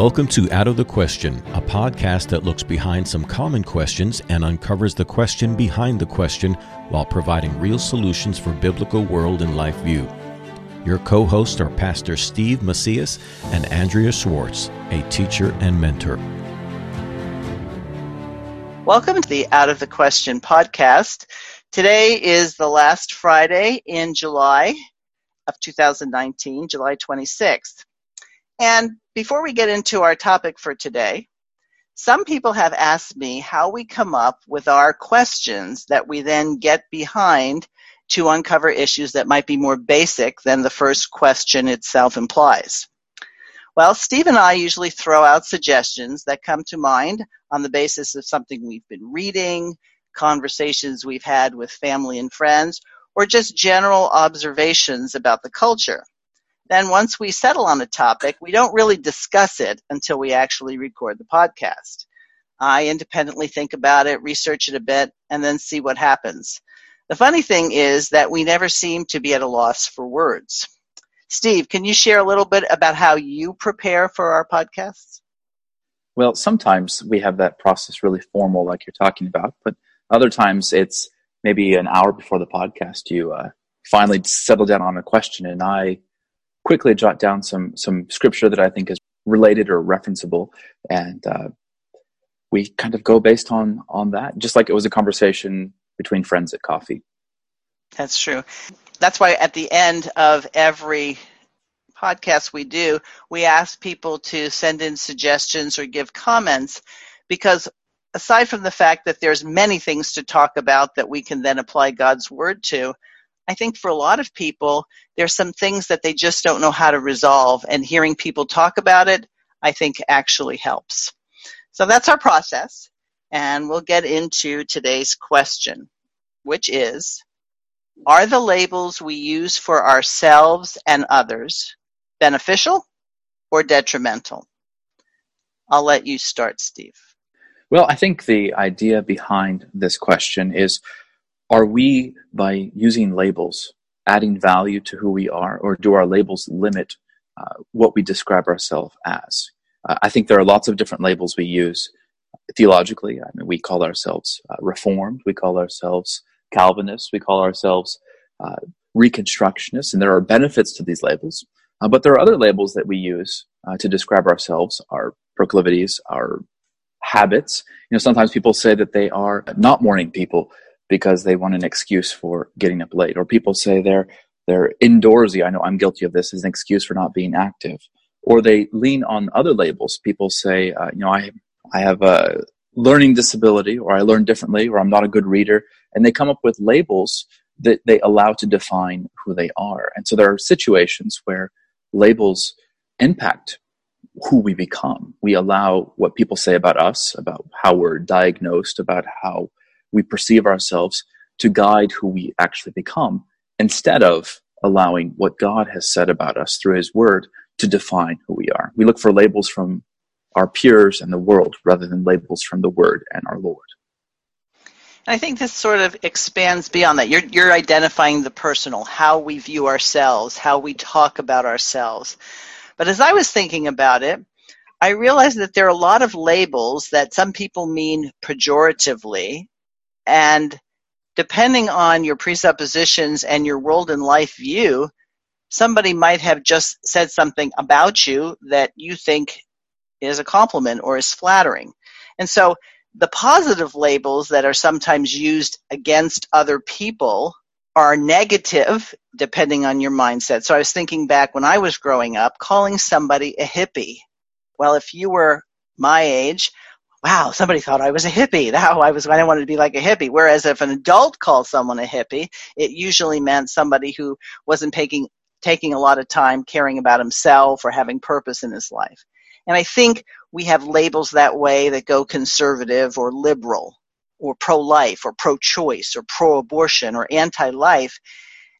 Welcome to Out of the Question, a podcast that looks behind some common questions and uncovers the question behind the question while providing real solutions for biblical world and life view. Your co hosts are Pastor Steve Macias and Andrea Schwartz, a teacher and mentor. Welcome to the Out of the Question podcast. Today is the last Friday in July of 2019, July 26th. And before we get into our topic for today, some people have asked me how we come up with our questions that we then get behind to uncover issues that might be more basic than the first question itself implies. Well, Steve and I usually throw out suggestions that come to mind on the basis of something we've been reading, conversations we've had with family and friends, or just general observations about the culture. Then once we settle on a topic, we don't really discuss it until we actually record the podcast. I independently think about it, research it a bit, and then see what happens. The funny thing is that we never seem to be at a loss for words. Steve, can you share a little bit about how you prepare for our podcasts? Well, sometimes we have that process really formal, like you're talking about, but other times it's maybe an hour before the podcast you uh, finally settle down on a question, and I quickly jot down some some scripture that I think is related or referenceable, and uh, we kind of go based on on that, just like it was a conversation between friends at coffee. That's true. That's why at the end of every podcast we do, we ask people to send in suggestions or give comments because aside from the fact that there's many things to talk about that we can then apply God's word to, I think for a lot of people, there's some things that they just don't know how to resolve, and hearing people talk about it, I think actually helps. So that's our process, and we'll get into today's question, which is Are the labels we use for ourselves and others beneficial or detrimental? I'll let you start, Steve. Well, I think the idea behind this question is are we, by using labels, adding value to who we are, or do our labels limit uh, what we describe ourselves as? Uh, I think there are lots of different labels we use theologically. I mean, we call ourselves uh, Reformed, we call ourselves Calvinists, we call ourselves uh, Reconstructionists, and there are benefits to these labels. Uh, but there are other labels that we use uh, to describe ourselves, our proclivities, our habits. You know, sometimes people say that they are not morning people because they want an excuse for getting up late. Or people say they're they're indoorsy. I know I'm guilty of this as an excuse for not being active. Or they lean on other labels. People say, uh, you know, I I have a learning disability, or I learn differently, or I'm not a good reader, and they come up with labels that they allow to define who they are. And so there are situations where labels impact who we become. We allow what people say about us, about how we're diagnosed, about how we perceive ourselves to guide who we actually become instead of allowing what God has said about us through His Word to define who we are. We look for labels from our peers and the world rather than labels from the Word and our Lord. I think this sort of expands beyond that. You're, you're identifying the personal, how we view ourselves, how we talk about ourselves. But as I was thinking about it, I realized that there are a lot of labels that some people mean pejoratively and depending on your presuppositions and your world and life view, somebody might have just said something about you that you think is a compliment or is flattering. And so the positive labels that are sometimes used against other people are negative depending on your mindset. So I was thinking back when I was growing up, calling somebody a hippie. Well, if you were my age, wow, somebody thought I was a hippie. Now I was I wanted to be like a hippie. Whereas if an adult calls someone a hippie, it usually meant somebody who wasn't taking taking a lot of time caring about himself or having purpose in his life. And I think we have labels that way that go conservative or liberal or pro-life or pro-choice or pro-abortion or anti-life.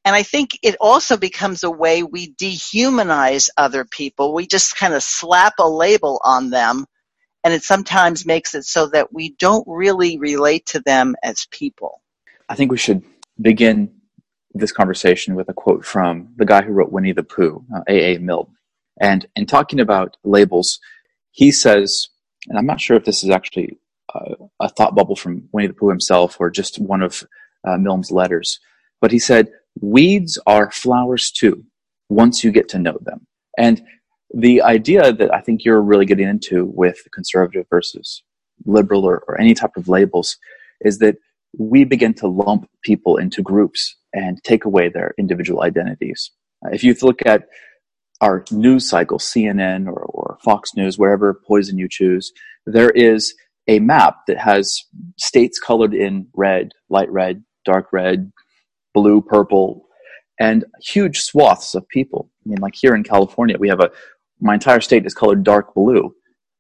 And I think it also becomes a way we dehumanize other people. We just kind of slap a label on them and it sometimes makes it so that we don't really relate to them as people. I think we should begin this conversation with a quote from the guy who wrote Winnie the Pooh, uh, A.A. Milne. And in talking about labels, he says, and I'm not sure if this is actually uh, a thought bubble from Winnie the Pooh himself or just one of uh, Milne's letters, but he said, Weeds are flowers too, once you get to know them. And the idea that I think you're really getting into with conservative versus liberal or, or any type of labels is that we begin to lump people into groups and take away their individual identities. If you look at our news cycle, CNN or, or Fox News, wherever poison you choose, there is a map that has states colored in red, light red, dark red, blue, purple, and huge swaths of people. I mean, like here in California, we have a, my entire state is colored dark blue.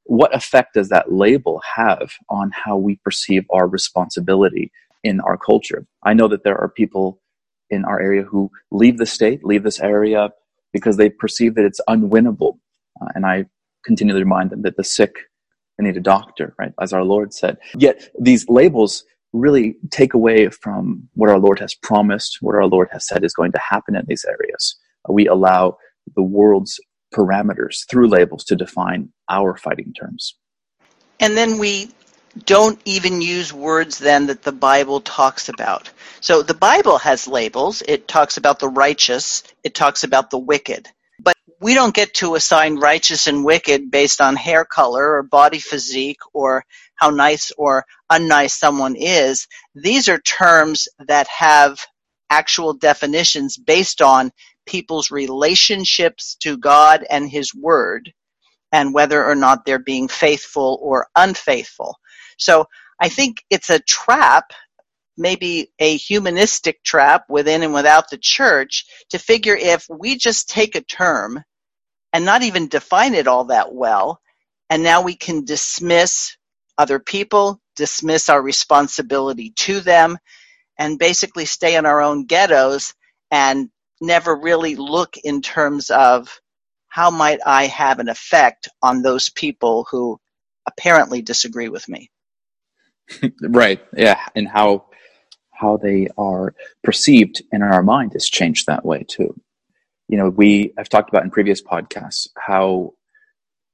What effect does that label have on how we perceive our responsibility in our culture? I know that there are people in our area who leave the state, leave this area because they perceive that it's unwinnable. Uh, and I continually remind them that the sick need a doctor, right? As our Lord said. Yet these labels really take away from what our Lord has promised, what our Lord has said is going to happen in these areas. We allow the world's parameters through labels to define our fighting terms. And then we don't even use words then that the Bible talks about. So the Bible has labels. It talks about the righteous, it talks about the wicked. But we don't get to assign righteous and wicked based on hair color or body physique or how nice or unnice someone is. These are terms that have actual definitions based on people's relationships to God and His Word and whether or not they're being faithful or unfaithful. So I think it's a trap, maybe a humanistic trap within and without the church to figure if we just take a term and not even define it all that well, and now we can dismiss other people, dismiss our responsibility to them, and basically stay in our own ghettos and never really look in terms of how might I have an effect on those people who apparently disagree with me. right. Yeah. And how how they are perceived in our mind has changed that way too. You know, we I've talked about in previous podcasts how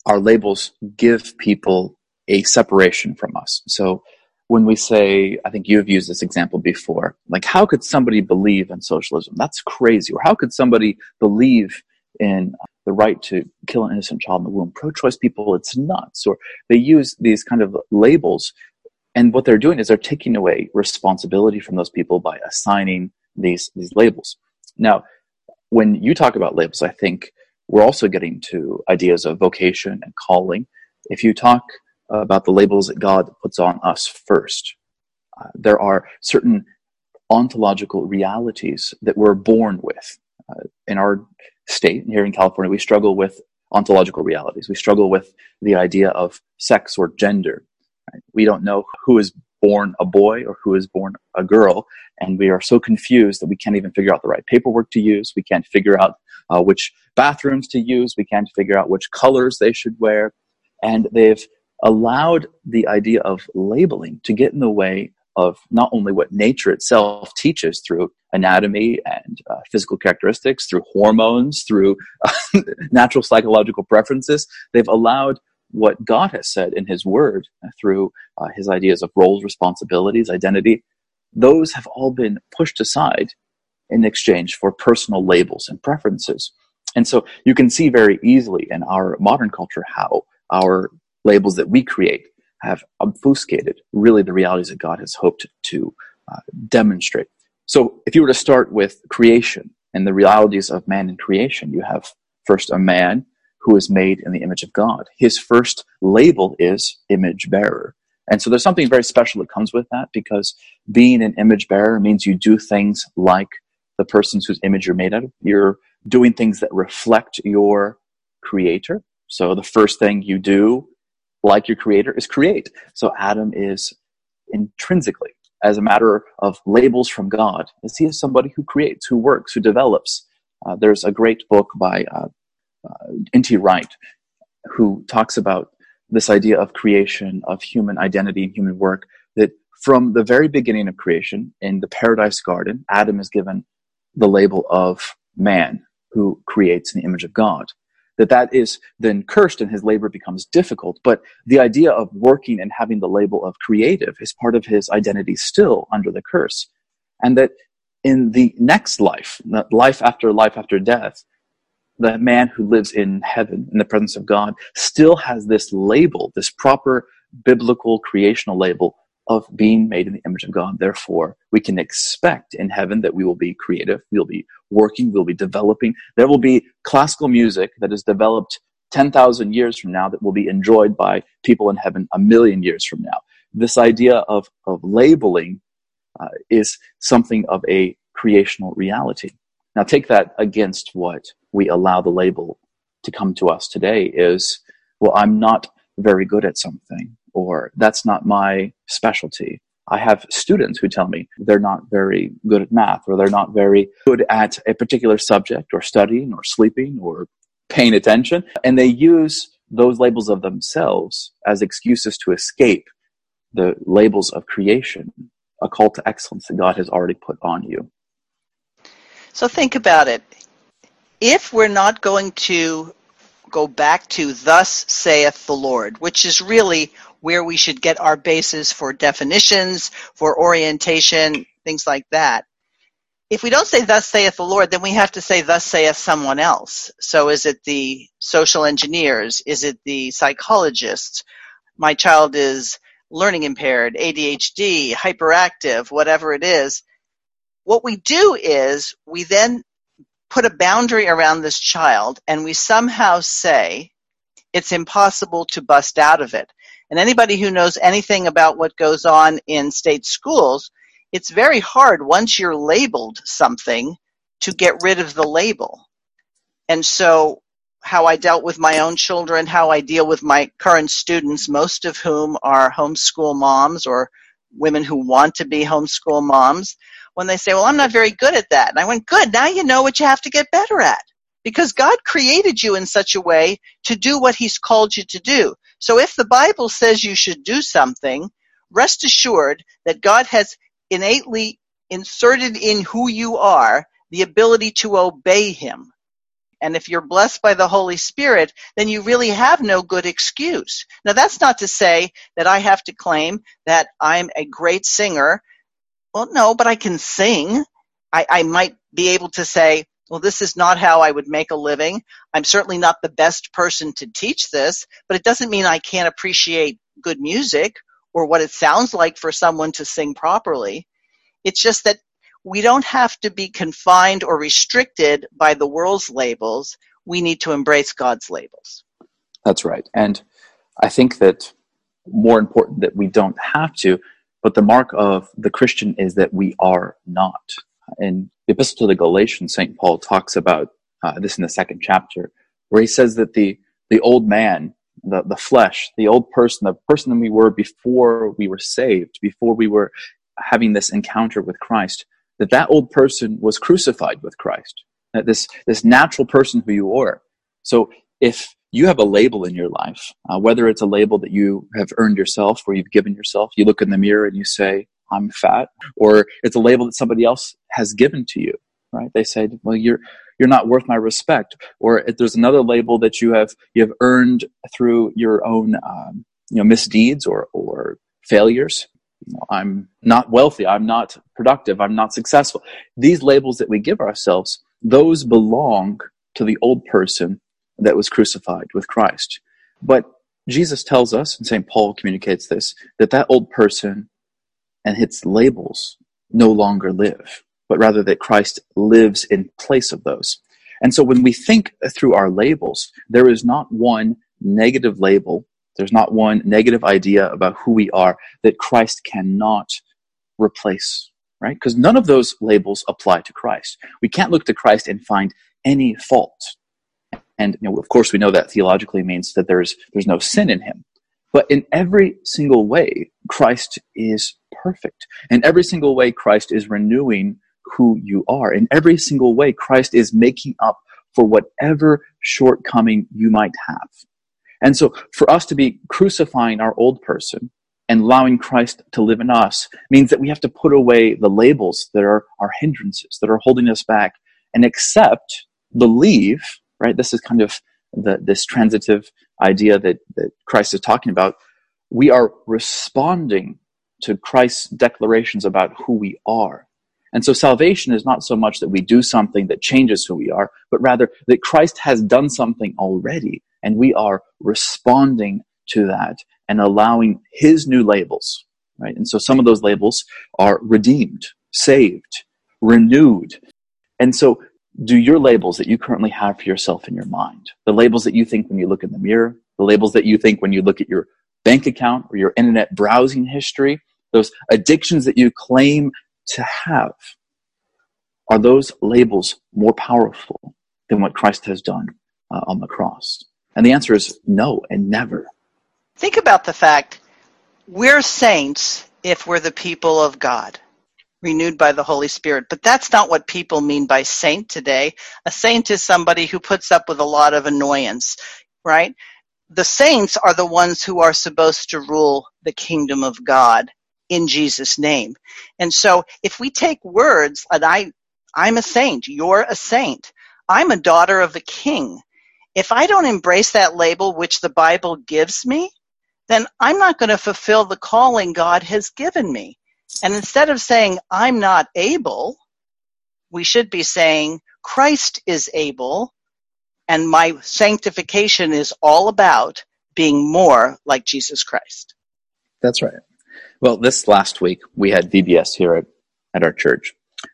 our labels give people a separation from us. So when we say, I think you've used this example before, like how could somebody believe in socialism? That's crazy. Or how could somebody believe in uh, the right to kill an innocent child in the womb? Pro choice people, it's nuts. Or they use these kind of labels. And what they're doing is they're taking away responsibility from those people by assigning these, these labels. Now, when you talk about labels, I think we're also getting to ideas of vocation and calling. If you talk about the labels that God puts on us first. Uh, there are certain ontological realities that we're born with. Uh, in our state, here in California, we struggle with ontological realities. We struggle with the idea of sex or gender. Right? We don't know who is born a boy or who is born a girl, and we are so confused that we can't even figure out the right paperwork to use. We can't figure out uh, which bathrooms to use. We can't figure out which colors they should wear. And they've allowed the idea of labeling to get in the way of not only what nature itself teaches through anatomy and uh, physical characteristics, through hormones, through uh, natural psychological preferences, they've allowed what God has said in His Word uh, through His ideas of roles, responsibilities, identity. Those have all been pushed aside in exchange for personal labels and preferences. And so you can see very easily in our modern culture how our labels that we create have obfuscated really the realities that God has hoped to uh, demonstrate. So, if you were to start with creation and the realities of man in creation, you have first a man who is made in the image of God. His first label is image bearer. And so there's something very special that comes with that because being an image bearer means you do things like the persons whose image you're made out of. You're doing things that reflect your creator. So the first thing you do like your creator, is create. So Adam is intrinsically, as a matter of labels from God, is he is somebody who creates, who works, who develops. Uh, there's a great book by uh, uh, N.T. Wright who talks about this idea of creation, of human identity and human work, that from the very beginning of creation in the paradise garden, Adam is given the label of man who creates in the image of God. That that is then cursed and his labor becomes difficult. But the idea of working and having the label of creative is part of his identity still under the curse. And that in the next life, life after life after death, the man who lives in heaven in the presence of God still has this label, this proper biblical creational label of being made in the image of God. Therefore, we can expect in heaven that we will be creative, we'll be working, we'll be developing. There will be classical music that is developed 10,000 years from now that will be enjoyed by people in heaven a million years from now. This idea of, of labeling uh, is something of a creational reality. Now, take that against what we allow the label to come to us today is, well, I'm not very good at something or that's not my specialty. I have students who tell me they're not very good at math or they're not very good at a particular subject or studying or sleeping or paying attention. And they use those labels of themselves as excuses to escape the labels of creation, a call to excellence that God has already put on you. So think about it. If we're not going to go back to thus saith the Lord, which is really where we should get our basis for definitions, for orientation, things like that. If we don't say thus saith the Lord, then we have to say thus saith someone else. So is it the social engineers? Is it the psychologists? My child is learning impaired, ADHD, hyperactive, whatever it is. What we do is we then put a boundary around this child and we somehow say it's impossible to bust out of it. And anybody who knows anything about what goes on in state schools, it's very hard once you're labeled something to get rid of the label. And so, how I dealt with my own children, how I deal with my current students, most of whom are homeschool moms or women who want to be homeschool moms, when they say, Well, I'm not very good at that. And I went, Good, now you know what you have to get better at. Because God created you in such a way to do what He's called you to do. So if the Bible says you should do something, rest assured that God has innately inserted in who you are the ability to obey Him. And if you're blessed by the Holy Spirit, then you really have no good excuse. Now, that's not to say that I have to claim that I'm a great singer. Well, no, but I can sing. I, I might be able to say, well, this is not how I would make a living. I'm certainly not the best person to teach this, but it doesn't mean I can't appreciate good music or what it sounds like for someone to sing properly. It's just that we don't have to be confined or restricted by the world's labels. We need to embrace God's labels. That's right. And I think that more important that we don't have to, but the mark of the Christian is that we are not. In the Epistle to the Galatians, St. Paul talks about uh, this in the second chapter, where he says that the, the old man, the, the flesh, the old person, the person that we were before we were saved, before we were having this encounter with Christ, that that old person was crucified with Christ. That this, this natural person who you are. So if you have a label in your life, uh, whether it's a label that you have earned yourself or you've given yourself, you look in the mirror and you say, I'm fat, or it's a label that somebody else has given to you, right? They say, well, you're, you're not worth my respect. Or if there's another label that you have, you have earned through your own, um, you know, misdeeds or, or failures. You know, I'm not wealthy. I'm not productive. I'm not successful. These labels that we give ourselves, those belong to the old person that was crucified with Christ. But Jesus tells us, and St. Paul communicates this, that that old person and its labels no longer live, but rather that Christ lives in place of those. And so when we think through our labels, there is not one negative label, there's not one negative idea about who we are that Christ cannot replace, right? Because none of those labels apply to Christ. We can't look to Christ and find any fault. And you know, of course, we know that theologically means that there's there's no sin in him. But in every single way, Christ is perfect. In every single way, Christ is renewing who you are. In every single way, Christ is making up for whatever shortcoming you might have. And so for us to be crucifying our old person and allowing Christ to live in us means that we have to put away the labels that are our hindrances, that are holding us back, and accept, believe, right? This is kind of the, this transitive idea that, that Christ is talking about, we are responding to Christ's declarations about who we are. And so salvation is not so much that we do something that changes who we are, but rather that Christ has done something already and we are responding to that and allowing his new labels, right? And so some of those labels are redeemed, saved, renewed. And so do your labels that you currently have for yourself in your mind, the labels that you think when you look in the mirror, the labels that you think when you look at your bank account or your internet browsing history, those addictions that you claim to have, are those labels more powerful than what Christ has done uh, on the cross? And the answer is no and never. Think about the fact we're saints if we're the people of God renewed by the Holy Spirit. But that's not what people mean by saint today. A saint is somebody who puts up with a lot of annoyance, right? The saints are the ones who are supposed to rule the kingdom of God in Jesus' name. And so if we take words, and I, I'm a saint, you're a saint, I'm a daughter of the king. If I don't embrace that label which the Bible gives me, then I'm not going to fulfill the calling God has given me. And instead of saying, I'm not able, we should be saying, Christ is able, and my sanctification is all about being more like Jesus Christ. That's right. Well, this last week we had VBS here at, at our church,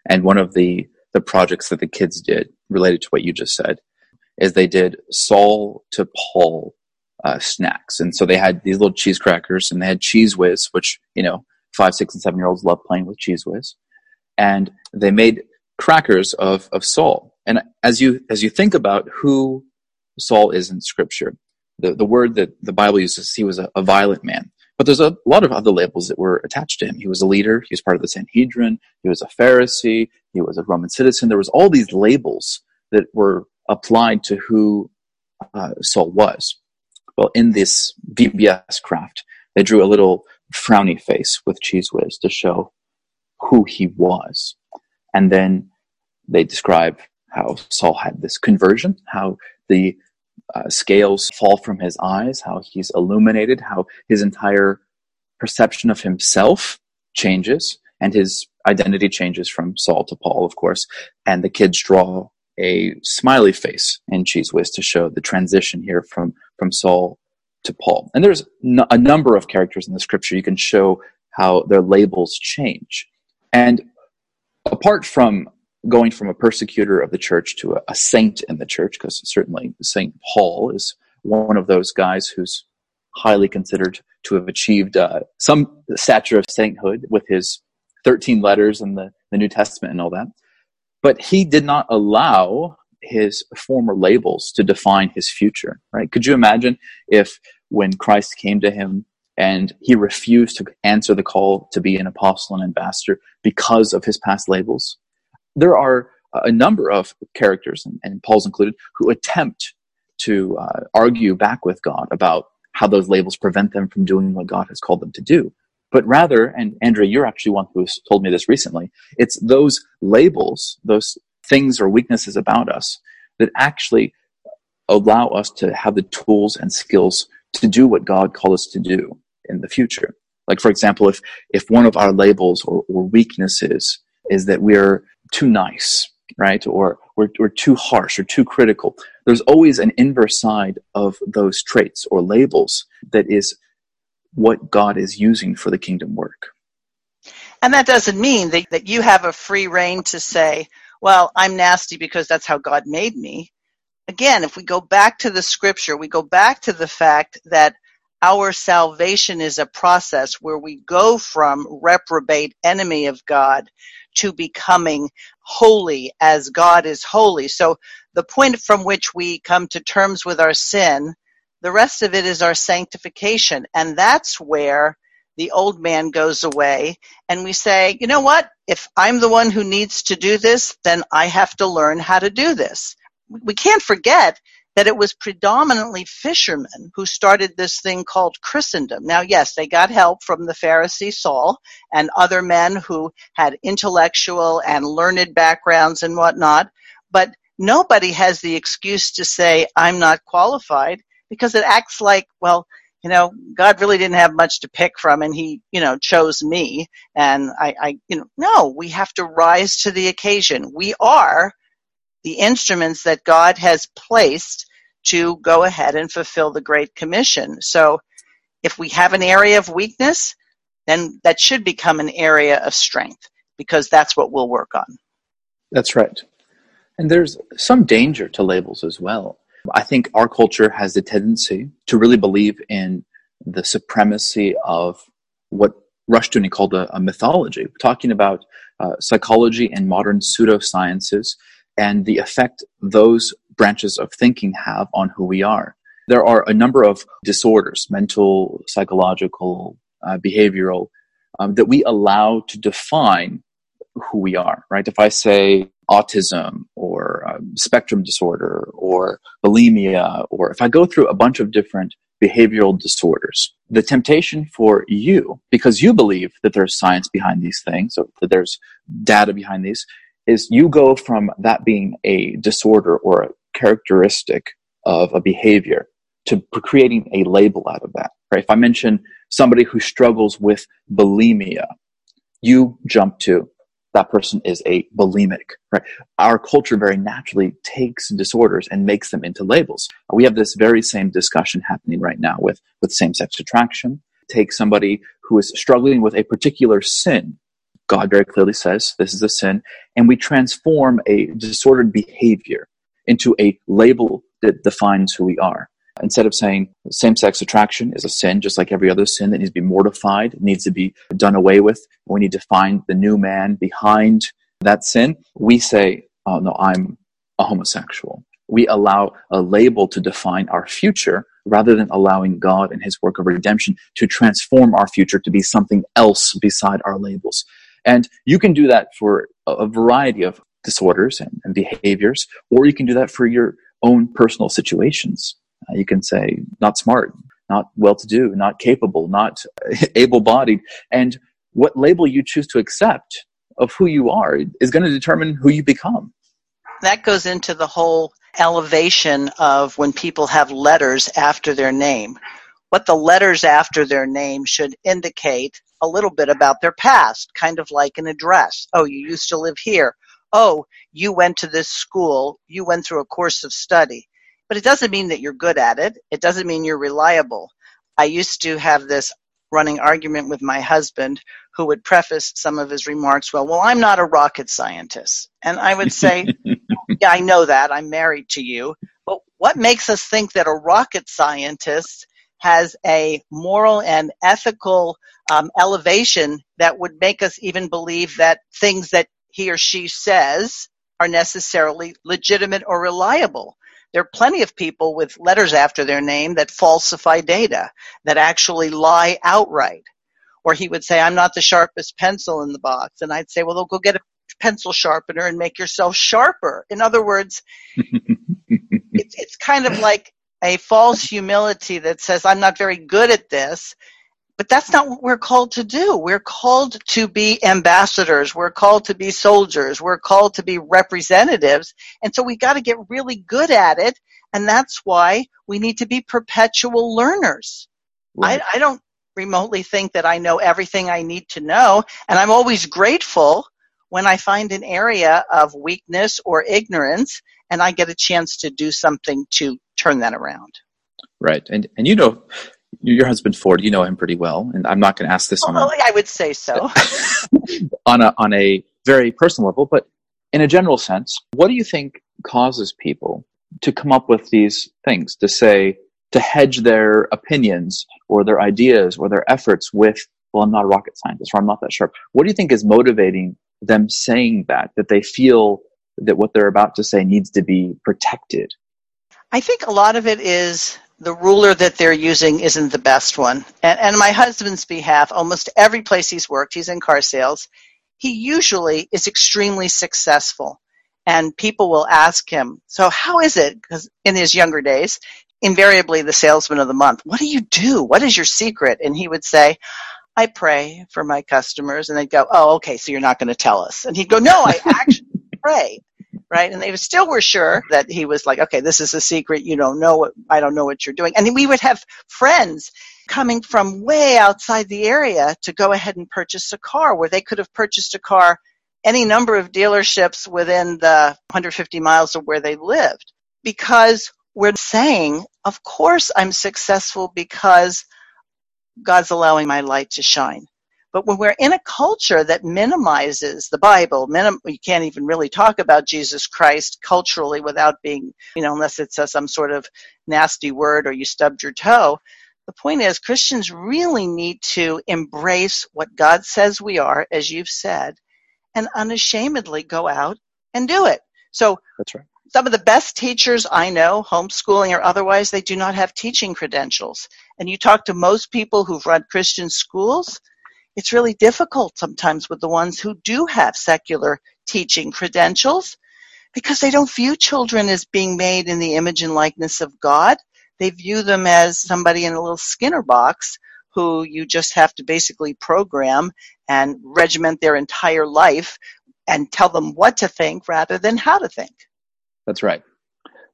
and one of the, the projects that the kids did related to what you just said is they did Saul to Paul uh, snacks. And so they had these little cheese crackers and they had Cheez Whiz, which, you know, five, six, and seven year olds love playing with Cheez Whiz. And they made crackers of, of Saul. And as you, as you think about who Saul is in scripture, the, the word that the Bible uses, he was a, a violent man. But there's a lot of other labels that were attached to him. He was a leader. He was part of the Sanhedrin. He was a Pharisee. He was a Roman citizen. There was all these labels that were applied to who uh, Saul was. Well, in this VBS craft, they drew a little frowny face with Cheez Whiz to show who he was. And then they describe how Saul had this conversion, how the uh, scales fall from his eyes, how he's illuminated, how his entire perception of himself changes, and his identity changes from Saul to Paul, of course. And the kids draw a smiley face in Cheez Whiz to show the transition here from, from Saul to Paul. And there's a number of characters in the scripture you can show how their labels change. And apart from going from a persecutor of the church to a, a saint in the church, because certainly Saint Paul is one of those guys who's highly considered to have achieved uh, some stature of sainthood with his 13 letters in the, the New Testament and all that. But he did not allow his former labels to define his future, right? Could you imagine if when Christ came to him and he refused to answer the call to be an apostle and ambassador because of his past labels? There are a number of characters, and, Paul's included, who attempt to uh, argue back with God about how those labels prevent them from doing what God has called them to do. But rather, and Andrea, you're actually one who's told me this recently, it's those labels, those things or weaknesses about us that actually allow us to have the tools and skills to do what God called us to do in the future. Like, for example, if, if one of our labels or, or weaknesses is that we're too nice, right? Or we're, we're too harsh or too critical, there's always an inverse side of those traits or labels that is what God is using for the kingdom work. And that doesn't mean that, that you have a free reign to say, well, I'm nasty because that's how God made me. Again, if we go back to the scripture, we go back to the fact that our salvation is a process where we go from reprobate enemy of God to becoming holy as God is holy. So the point from which we come to terms with our sin, the rest of it is our sanctification. And that's where the old man goes away and we say, you know what? If I'm the one who needs to do this, then I have to learn how to do this. We can't forget that it was predominantly fishermen who started this thing called Christendom. Now, yes, they got help from the Pharisee Saul and other men who had intellectual and learned backgrounds and whatnot, but nobody has the excuse to say, I'm not qualified because it acts like, well, you know, God really didn't have much to pick from and he, you know, chose me. And I, I, you know, no, we have to rise to the occasion. We are the instruments that God has placed to go ahead and fulfill the Great Commission. So if we have an area of weakness, then that should become an area of strength because that's what we'll work on. That's right. And there's some danger to labels as well. I think our culture has the tendency to really believe in the supremacy of what Rush Rushdoony called a, a mythology, talking about uh, psychology and modern pseudosciences and the effect those branches of thinking have on who we are. There are a number of disorders, mental, psychological, uh, behavioral, um, that we allow to define who we are, right? If I say autism or um, spectrum disorder or bulimia, or if I go through a bunch of different behavioral disorders, the temptation for you, because you believe that there's science behind these things, or that there's data behind these, is you go from that being a disorder or a characteristic of a behavior to creating a label out of that. Right? If I mention somebody who struggles with bulimia, you jump to that person is a bulimic, right? Our culture very naturally takes disorders and makes them into labels. We have this very same discussion happening right now with, with same-sex attraction. Take somebody who is struggling with a particular sin. God very clearly says this is a sin, and we transform a disordered behavior into a label that defines who we are. Instead of saying same sex attraction is a sin, just like every other sin that needs to be mortified, needs to be done away with, we need to find the new man behind that sin, we say, oh no, I'm a homosexual. We allow a label to define our future rather than allowing God and his work of redemption to transform our future to be something else beside our labels. And you can do that for a variety of disorders and, and behaviors, or you can do that for your own personal situations. Uh, you can say not smart, not well to do, not capable, not able bodied. And what label you choose to accept of who you are is going to determine who you become. That goes into the whole elevation of when people have letters after their name. What the letters after their name should indicate a little bit about their past, kind of like an address. Oh, you used to live here. Oh, you went to this school. You went through a course of study but it doesn't mean that you're good at it. It doesn't mean you're reliable. I used to have this running argument with my husband who would preface some of his remarks, well, well, I'm not a rocket scientist. And I would say, yeah, I know that. I'm married to you. But what makes us think that a rocket scientist has a moral and ethical um, elevation that would make us even believe that things that he or she says are necessarily legitimate or reliable? There are plenty of people with letters after their name that falsify data, that actually lie outright. Or he would say, I'm not the sharpest pencil in the box. And I'd say, well, go get a pencil sharpener and make yourself sharper. In other words, it's, it's kind of like a false humility that says, I'm not very good at this. But that's not what we're called to do. We're called to be ambassadors. We're called to be soldiers. We're called to be representatives. And so we got to get really good at it. And that's why we need to be perpetual learners. Right. I, I don't remotely think that I know everything I need to know. And I'm always grateful when I find an area of weakness or ignorance and I get a chance to do something to turn that around. Right. And and you know your husband Ford, you know him pretty well, and I'm not going to ask this on. Well, a, oh, I would say so. on a on a very personal level, but in a general sense, what do you think causes people to come up with these things to say to hedge their opinions or their ideas or their efforts with, well, I'm not a rocket scientist or I'm not that sharp. What do you think is motivating them saying that? That they feel that what they're about to say needs to be protected. I think a lot of it is the ruler that they're using isn't the best one. And, and my husband's behalf, almost every place he's worked, he's in car sales, he usually is extremely successful. And people will ask him, so how is it? Because in his younger days, invariably the salesman of the month, what do you do? What is your secret? And he would say, I pray for my customers. And they'd go, oh, okay, so you're not going to tell us. And he'd go, no, I actually pray. Right? And they still were sure that he was like, okay, this is a secret. You don't know what, I don't know what you're doing. And we would have friends coming from way outside the area to go ahead and purchase a car where they could have purchased a car any number of dealerships within the 150 miles of where they lived because we're saying, of course I'm successful because God's allowing my light to shine. But when we're in a culture that minimizes the Bible, minim- you can't even really talk about Jesus Christ culturally without being, you know, unless it's some sort of nasty word or you stubbed your toe. The point is, Christians really need to embrace what God says we are, as you've said, and unashamedly go out and do it. So that's right. Some of the best teachers I know, homeschooling or otherwise, they do not have teaching credentials. And you talk to most people who've run Christian schools, it's really difficult sometimes with the ones who do have secular teaching credentials because they don't view children as being made in the image and likeness of God. They view them as somebody in a little Skinner box who you just have to basically program and regiment their entire life and tell them what to think rather than how to think. That's right.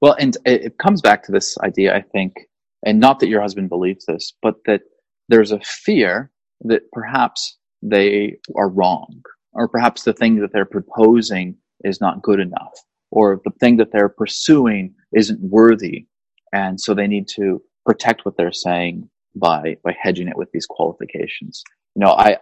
Well, and it comes back to this idea, I think, and not that your husband believes this, but that there's a fear that perhaps they are wrong, or perhaps the thing that they're proposing is not good enough, or the thing that they're pursuing isn't worthy, and so they need to protect what they're saying by by hedging it with these qualifications. You know, I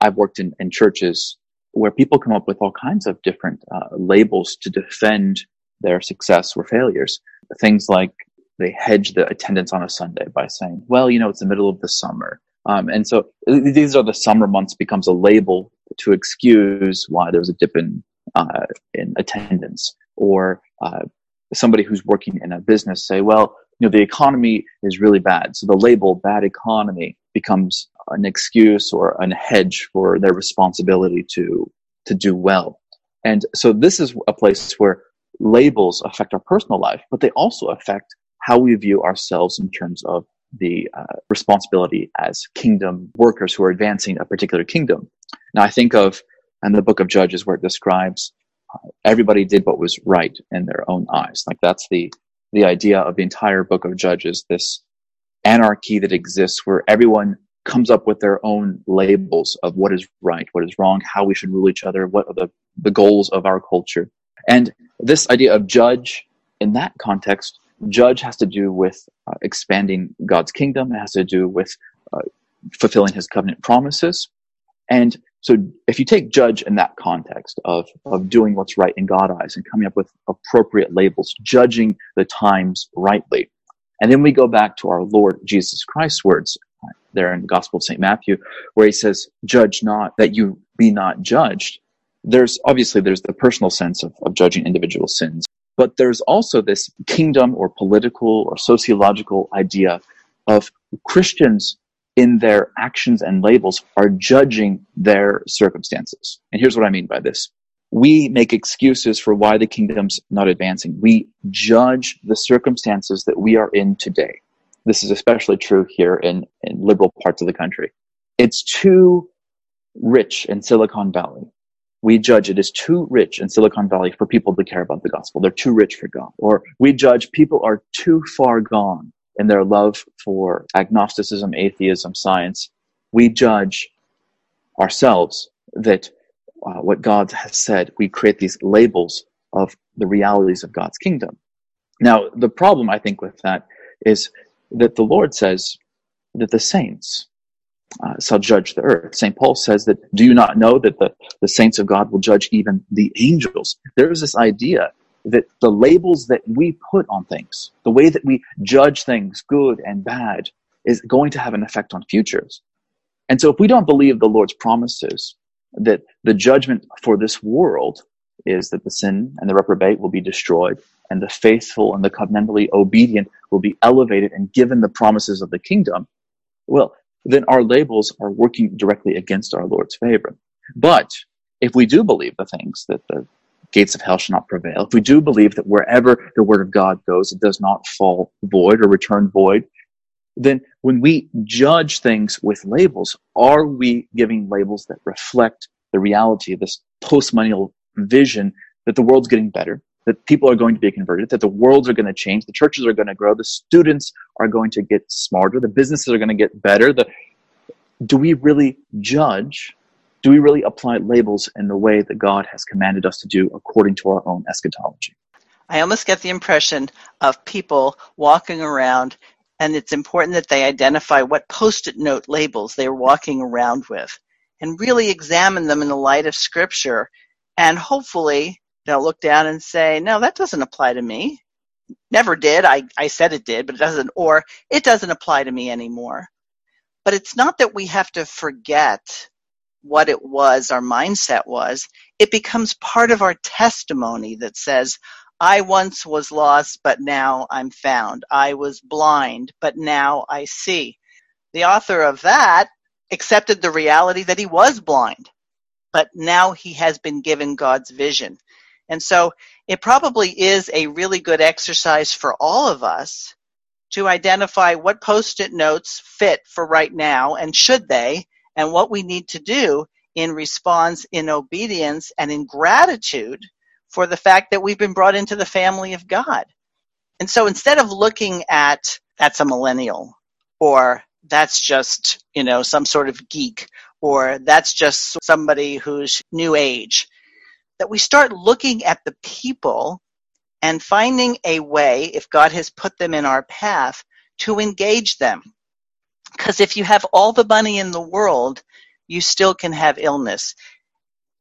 I've worked in, in churches where people come up with all kinds of different uh, labels to defend their success or failures. Things like they hedge the attendance on a Sunday by saying, well, you know, it's the middle of the summer. Um, and so these are the summer months becomes a label to excuse why there's a dip in, uh, in attendance or, uh, somebody who's working in a business say, well, you know, the economy is really bad. So the label bad economy becomes an excuse or an hedge for their responsibility to, to do well. And so this is a place where labels affect our personal life, but they also affect how we view ourselves in terms of the uh, responsibility as kingdom workers who are advancing a particular kingdom. Now, I think of and the book of Judges where it describes uh, everybody did what was right in their own eyes. Like that's the the idea of the entire book of Judges. This anarchy that exists where everyone comes up with their own labels of what is right, what is wrong, how we should rule each other, what are the, the goals of our culture. And this idea of judge in that context, judge has to do with uh, expanding God's kingdom. It has to do with uh, fulfilling his covenant promises. And so if you take judge in that context of, of doing what's right in God's eyes and coming up with appropriate labels, judging the times rightly. And then we go back to our Lord Jesus Christ's words uh, there in the Gospel of St. Matthew, where he says, judge not that you be not judged there's obviously there's the personal sense of, of judging individual sins, but there's also this kingdom or political or sociological idea of Christians in their actions and labels are judging their circumstances. And here's what I mean by this. We make excuses for why the kingdom's not advancing. We judge the circumstances that we are in today. This is especially true here in, in liberal parts of the country. It's too rich in Silicon Valley we judge it is too rich in Silicon Valley for people to care about the gospel. They're too rich for God. Or we judge people are too far gone in their love for agnosticism, atheism, science. We judge ourselves that uh, what God has said, we create these labels of the realities of God's kingdom. Now, the problem I think with that is that the Lord says that the saints, uh, shall judge the earth. St. Paul says that, do you not know that the, the saints of God will judge even the angels? There's this idea that the labels that we put on things, the way that we judge things, good and bad, is going to have an effect on futures. And so if we don't believe the Lord's promises that the judgment for this world is that the sin and the reprobate will be destroyed and the faithful and the covenantally obedient will be elevated and given the promises of the kingdom, well, then our labels are working directly against our Lord's favor. But if we do believe the things that the gates of hell shall not prevail, if we do believe that wherever the word of God goes, it does not fall void or return void, then when we judge things with labels, are we giving labels that reflect the reality of this postmillennial vision that the world's getting better, that people are going to be converted, that the worlds are going to change, the churches are going to grow, the students are going to get smarter, the businesses are going to get better. The, do we really judge? Do we really apply labels in the way that God has commanded us to do according to our own eschatology? I almost get the impression of people walking around, and it's important that they identify what post it note labels they're walking around with and really examine them in the light of Scripture. And hopefully, they'll look down and say, No, that doesn't apply to me. Never did. I, I said it did, but it doesn't, or it doesn't apply to me anymore. But it's not that we have to forget what it was, our mindset was. It becomes part of our testimony that says, I once was lost, but now I'm found. I was blind, but now I see. The author of that accepted the reality that he was blind, but now he has been given God's vision. And so it probably is a really good exercise for all of us to identify what post it notes fit for right now and should they, and what we need to do in response, in obedience, and in gratitude for the fact that we've been brought into the family of God. And so instead of looking at that's a millennial or that's just, you know, some sort of geek or that's just somebody who's new age, that we start looking at the people and finding a way, if God has put them in our path, to engage them. Because if you have all the money in the world, you still can have illness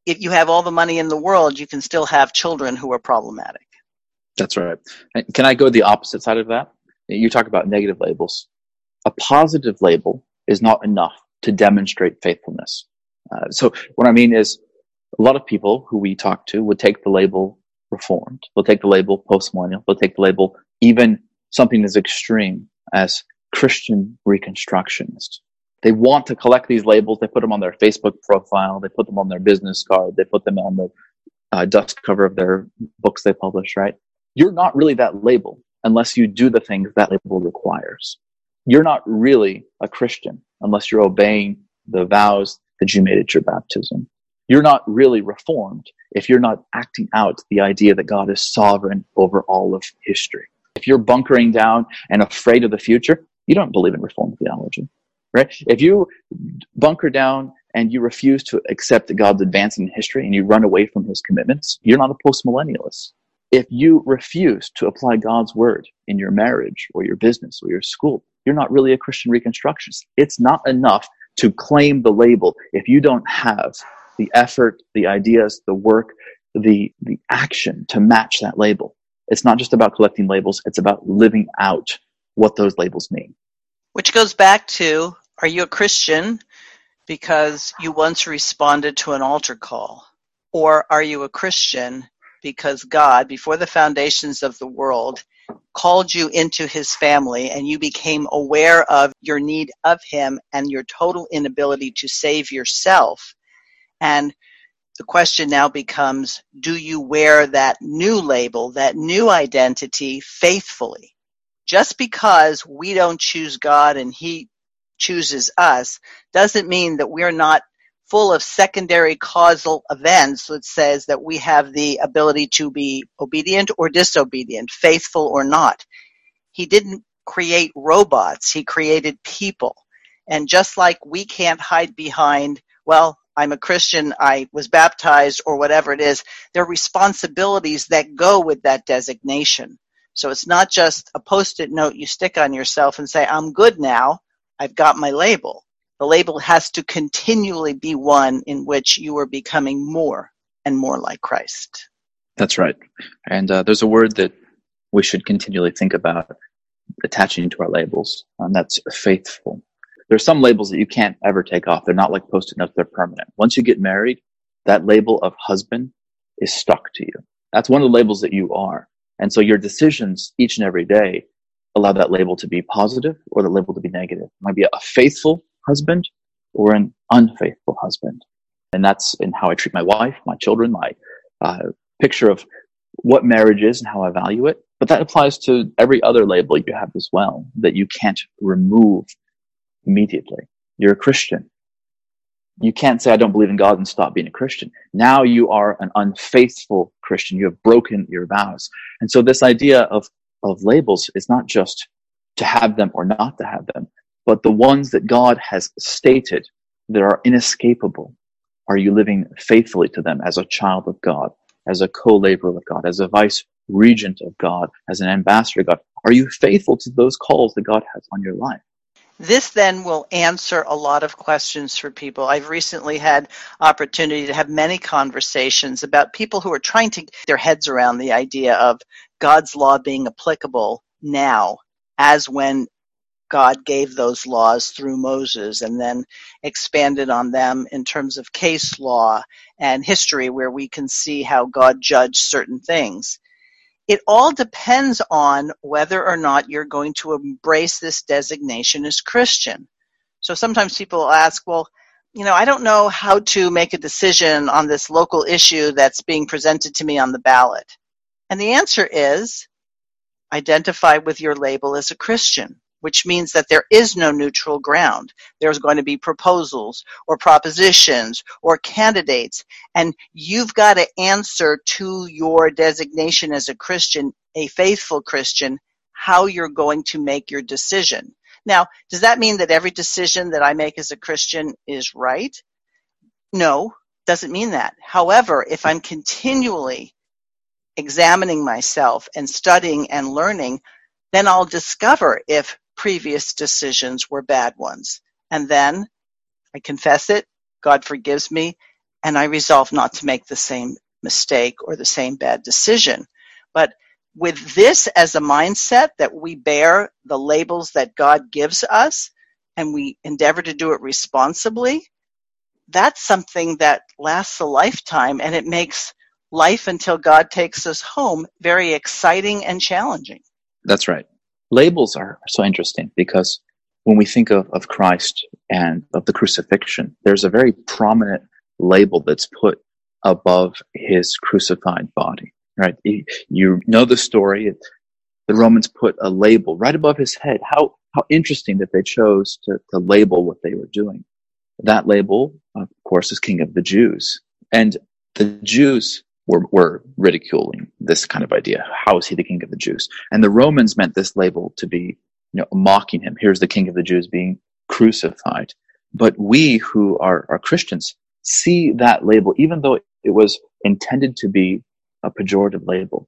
if you have all the money in the world, you can still have children who are problematic. That's right. Can I go the opposite side of that? You talk about negative labels. A positive label is not enough to demonstrate faithfulness. Uh, so what I mean is a lot of people who we talk to would take the label reformed. They'll take the label postmillennial. They'll take the label even something as extreme as Christian reconstructionist. They want to collect these labels. They put them on their Facebook profile. They put them on their business card. They put them on the uh, dust cover of their books they publish, right? You're not really that label unless you do the things that label requires. You're not really a Christian unless you're obeying the vows that you made at your baptism. You're not really reformed if you're not acting out the idea that God is sovereign over all of history. If you're bunkering down and afraid of the future, you don't believe in reformed theology right? If you bunker down and you refuse to accept God's advance in history and you run away from his commitments, you're not a postmillennialist. If you refuse to apply God's word in your marriage or your business or your school, you're not really a Christian reconstructionist. It's not enough to claim the label if you don't have the effort, the ideas, the work, the, the action to match that label. It's not just about collecting labels, it's about living out what those labels mean. Which goes back to are you a Christian because you once responded to an altar call? Or are you a Christian because God, before the foundations of the world, called you into his family and you became aware of your need of him and your total inability to save yourself? And the question now becomes do you wear that new label, that new identity faithfully? Just because we don't choose God and he chooses us doesn't mean that we're not full of secondary causal events that says that we have the ability to be obedient or disobedient, faithful or not. He didn't create robots, he created people. And just like we can't hide behind, well, I'm a Christian, I was baptized, or whatever it is, there are responsibilities that go with that designation. So it's not just a post it note you stick on yourself and say, I'm good now. I've got my label. The label has to continually be one in which you are becoming more and more like Christ. That's right. And uh, there's a word that we should continually think about attaching to our labels, and that's faithful. There's some labels that you can't ever take off. They're not like post-it notes, they're permanent. Once you get married, that label of husband is stuck to you. That's one of the labels that you are. And so your decisions each and every day allow that label to be positive or the label to be negative. It might be a faithful husband or an unfaithful husband. And that's in how I treat my wife, my children, my uh, picture of what marriage is and how I value it. But that applies to every other label you have as well that you can't remove immediately. You're a Christian. you can't say I don't believe in God and stop being a Christian. Now you are an unfaithful Christian. You have broken your vows. And so this idea of, of labels is not just to have them or not to have them, but the ones that God has stated that are inescapable. Are you living faithfully to them as a child of God, as a co-laborer of God, as a vice regent of God, as an ambassador of God? Are you faithful to those calls that God has on your life? This then will answer a lot of questions for people. I've recently had opportunity to have many conversations about people who are trying to get their heads around the idea of God's law being applicable now as when God gave those laws through Moses and then expanded on them in terms of case law and history where we can see how God judged certain things it all depends on whether or not you're going to embrace this designation as Christian. So sometimes people ask, well, you know, I don't know how to make a decision on this local issue that's being presented to me on the ballot. And the answer is identify with your label as a Christian which means that there is no neutral ground. There's going to be proposals or propositions or candidates, and you've got to answer to your designation as a Christian, a faithful Christian, how you're going to make your decision. Now, does that mean that every decision that I make as a Christian is right? No, doesn't mean that. However, if I'm continually examining myself and studying and learning, then I'll discover if previous decisions were bad ones. And then I confess it, God forgives me, and I resolve not to make the same mistake or the same bad decision. But with this as a mindset that we bear the labels that God gives us and we endeavor to do it responsibly, that's something that lasts a lifetime and it makes life until God takes us home very exciting and challenging. That's right labels are so interesting because when we think of, of Christ and of the crucifixion, there's a very prominent label that's put above his crucified body, right? You know the story. The Romans put a label right above his head. How, how interesting that they chose to, to label what they were doing. That label, of course, is King of the Jews. And the Jews were, were ridiculing this kind of idea. How is he the king of the Jews? And the Romans meant this label to be, you know, mocking him. Here's the king of the Jews being crucified. But we who are, are Christians see that label, even though it was intended to be a pejorative label,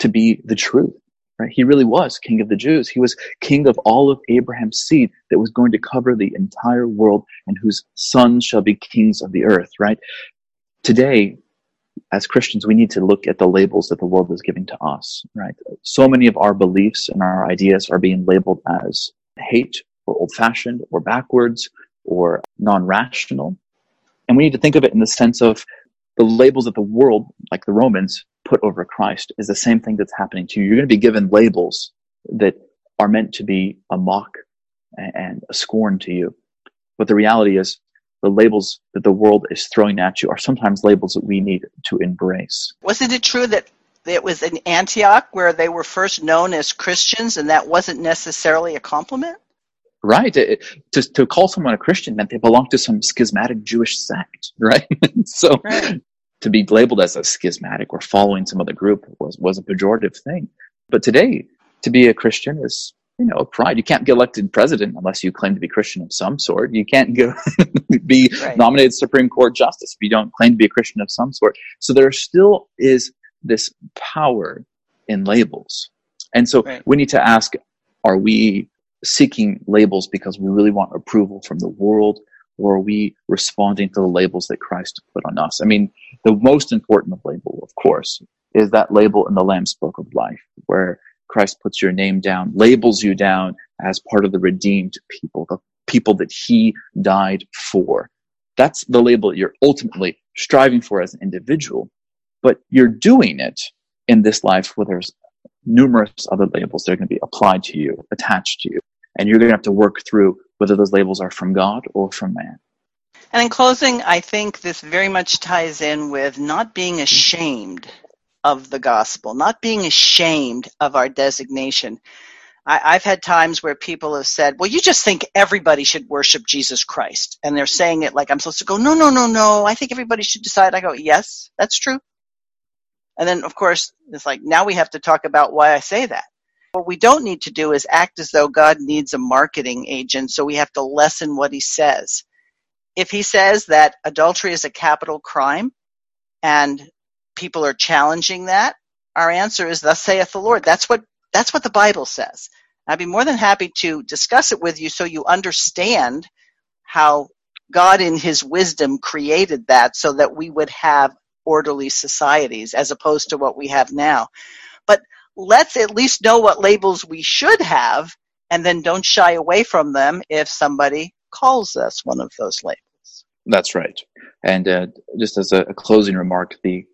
to be the truth. Right? He really was king of the Jews. He was king of all of Abraham's seed that was going to cover the entire world and whose sons shall be kings of the earth, right? Today, as Christians, we need to look at the labels that the world is giving to us, right? So many of our beliefs and our ideas are being labeled as hate or old fashioned or backwards or non rational. And we need to think of it in the sense of the labels that the world, like the Romans, put over Christ is the same thing that's happening to you. You're going to be given labels that are meant to be a mock and a scorn to you. But the reality is the labels that the world is throwing at you are sometimes labels that we need to embrace. Wasn't it true that it was in Antioch where they were first known as Christians and that wasn't necessarily a compliment? Right. It, to, to call someone a Christian meant they belonged to some schismatic Jewish sect, right? so right. to be labeled as a schismatic or following some other group was, was a pejorative thing. But today, to be a Christian is you know, pride. You can't get elected president unless you claim to be Christian of some sort. You can't go be right. nominated Supreme Court justice if you don't claim to be a Christian of some sort. So there still is this power in labels. And so right. we need to ask, are we seeking labels because we really want approval from the world? Or are we responding to the labels that Christ put on us? I mean, the most important of label, of course, is that label in the Lamb's Book of Life, where Christ puts your name down, labels you down as part of the redeemed people, the people that he died for. That's the label you're ultimately striving for as an individual. But you're doing it in this life where there's numerous other labels that are going to be applied to you, attached to you. And you're going to have to work through whether those labels are from God or from man. And in closing, I think this very much ties in with not being ashamed of the gospel, not being ashamed of our designation. I, have had times where people have said, well, you just think everybody should worship Jesus Christ. And they're saying it like I'm supposed to go, no, no, no, no. I think everybody should decide. I go, yes, that's true. And then, of course, it's like, now we have to talk about why I say that. What we don't need to do is act as though God needs a marketing agent, so we have to lessen what he says. If he says that adultery is a capital crime and people are challenging that, our answer is, Thus saith the Lord. That's what that's what the Bible says. I'd be more than happy to discuss it with you so you understand how God in his wisdom created that so that we would have orderly societies as opposed to what we have now. But let's at least know what labels we should have and then don't shy away from them if somebody calls us one of those labels. That's right. And uh, just as a, a closing remark, the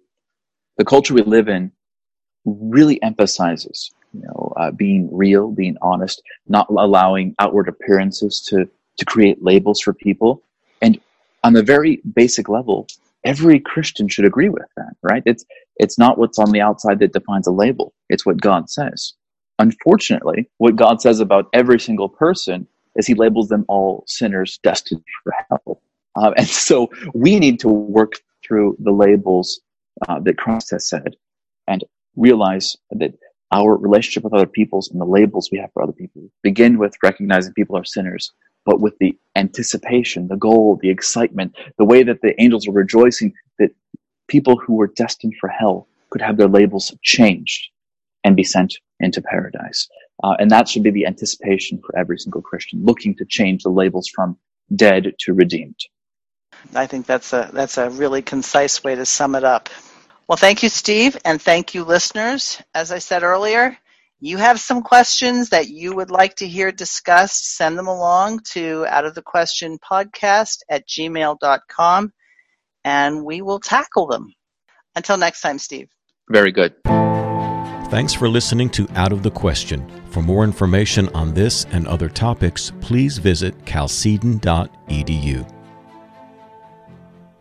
the culture we live in really emphasizes you know, uh, being real, being honest, not allowing outward appearances to, to create labels for people. And on the very basic level, every Christian should agree with that, right? It's, it's not what's on the outside that defines a label. It's what God says. Unfortunately, what God says about every single person is he labels them all sinners destined for hell. Uh, and so we need to work through the labels uh, that Christ has said and realize that our relationship with other peoples and the labels we have for other people begin with recognizing people are sinners, but with the anticipation, the goal, the excitement, the way that the angels are rejoicing that people who were destined for hell could have their labels changed and be sent into paradise. Uh, and that should be the anticipation for every single Christian looking to change the labels from dead to redeemed. I think that's a that's a really concise way to sum it up. Well, thank you, Steve, and thank you, listeners. As I said earlier, you have some questions that you would like to hear discussed, send them along to out of the question podcast at gmail.com and we will tackle them. Until next time, Steve. Very good. Thanks for listening to Out of the Question. For more information on this and other topics, please visit chalcedon.edu.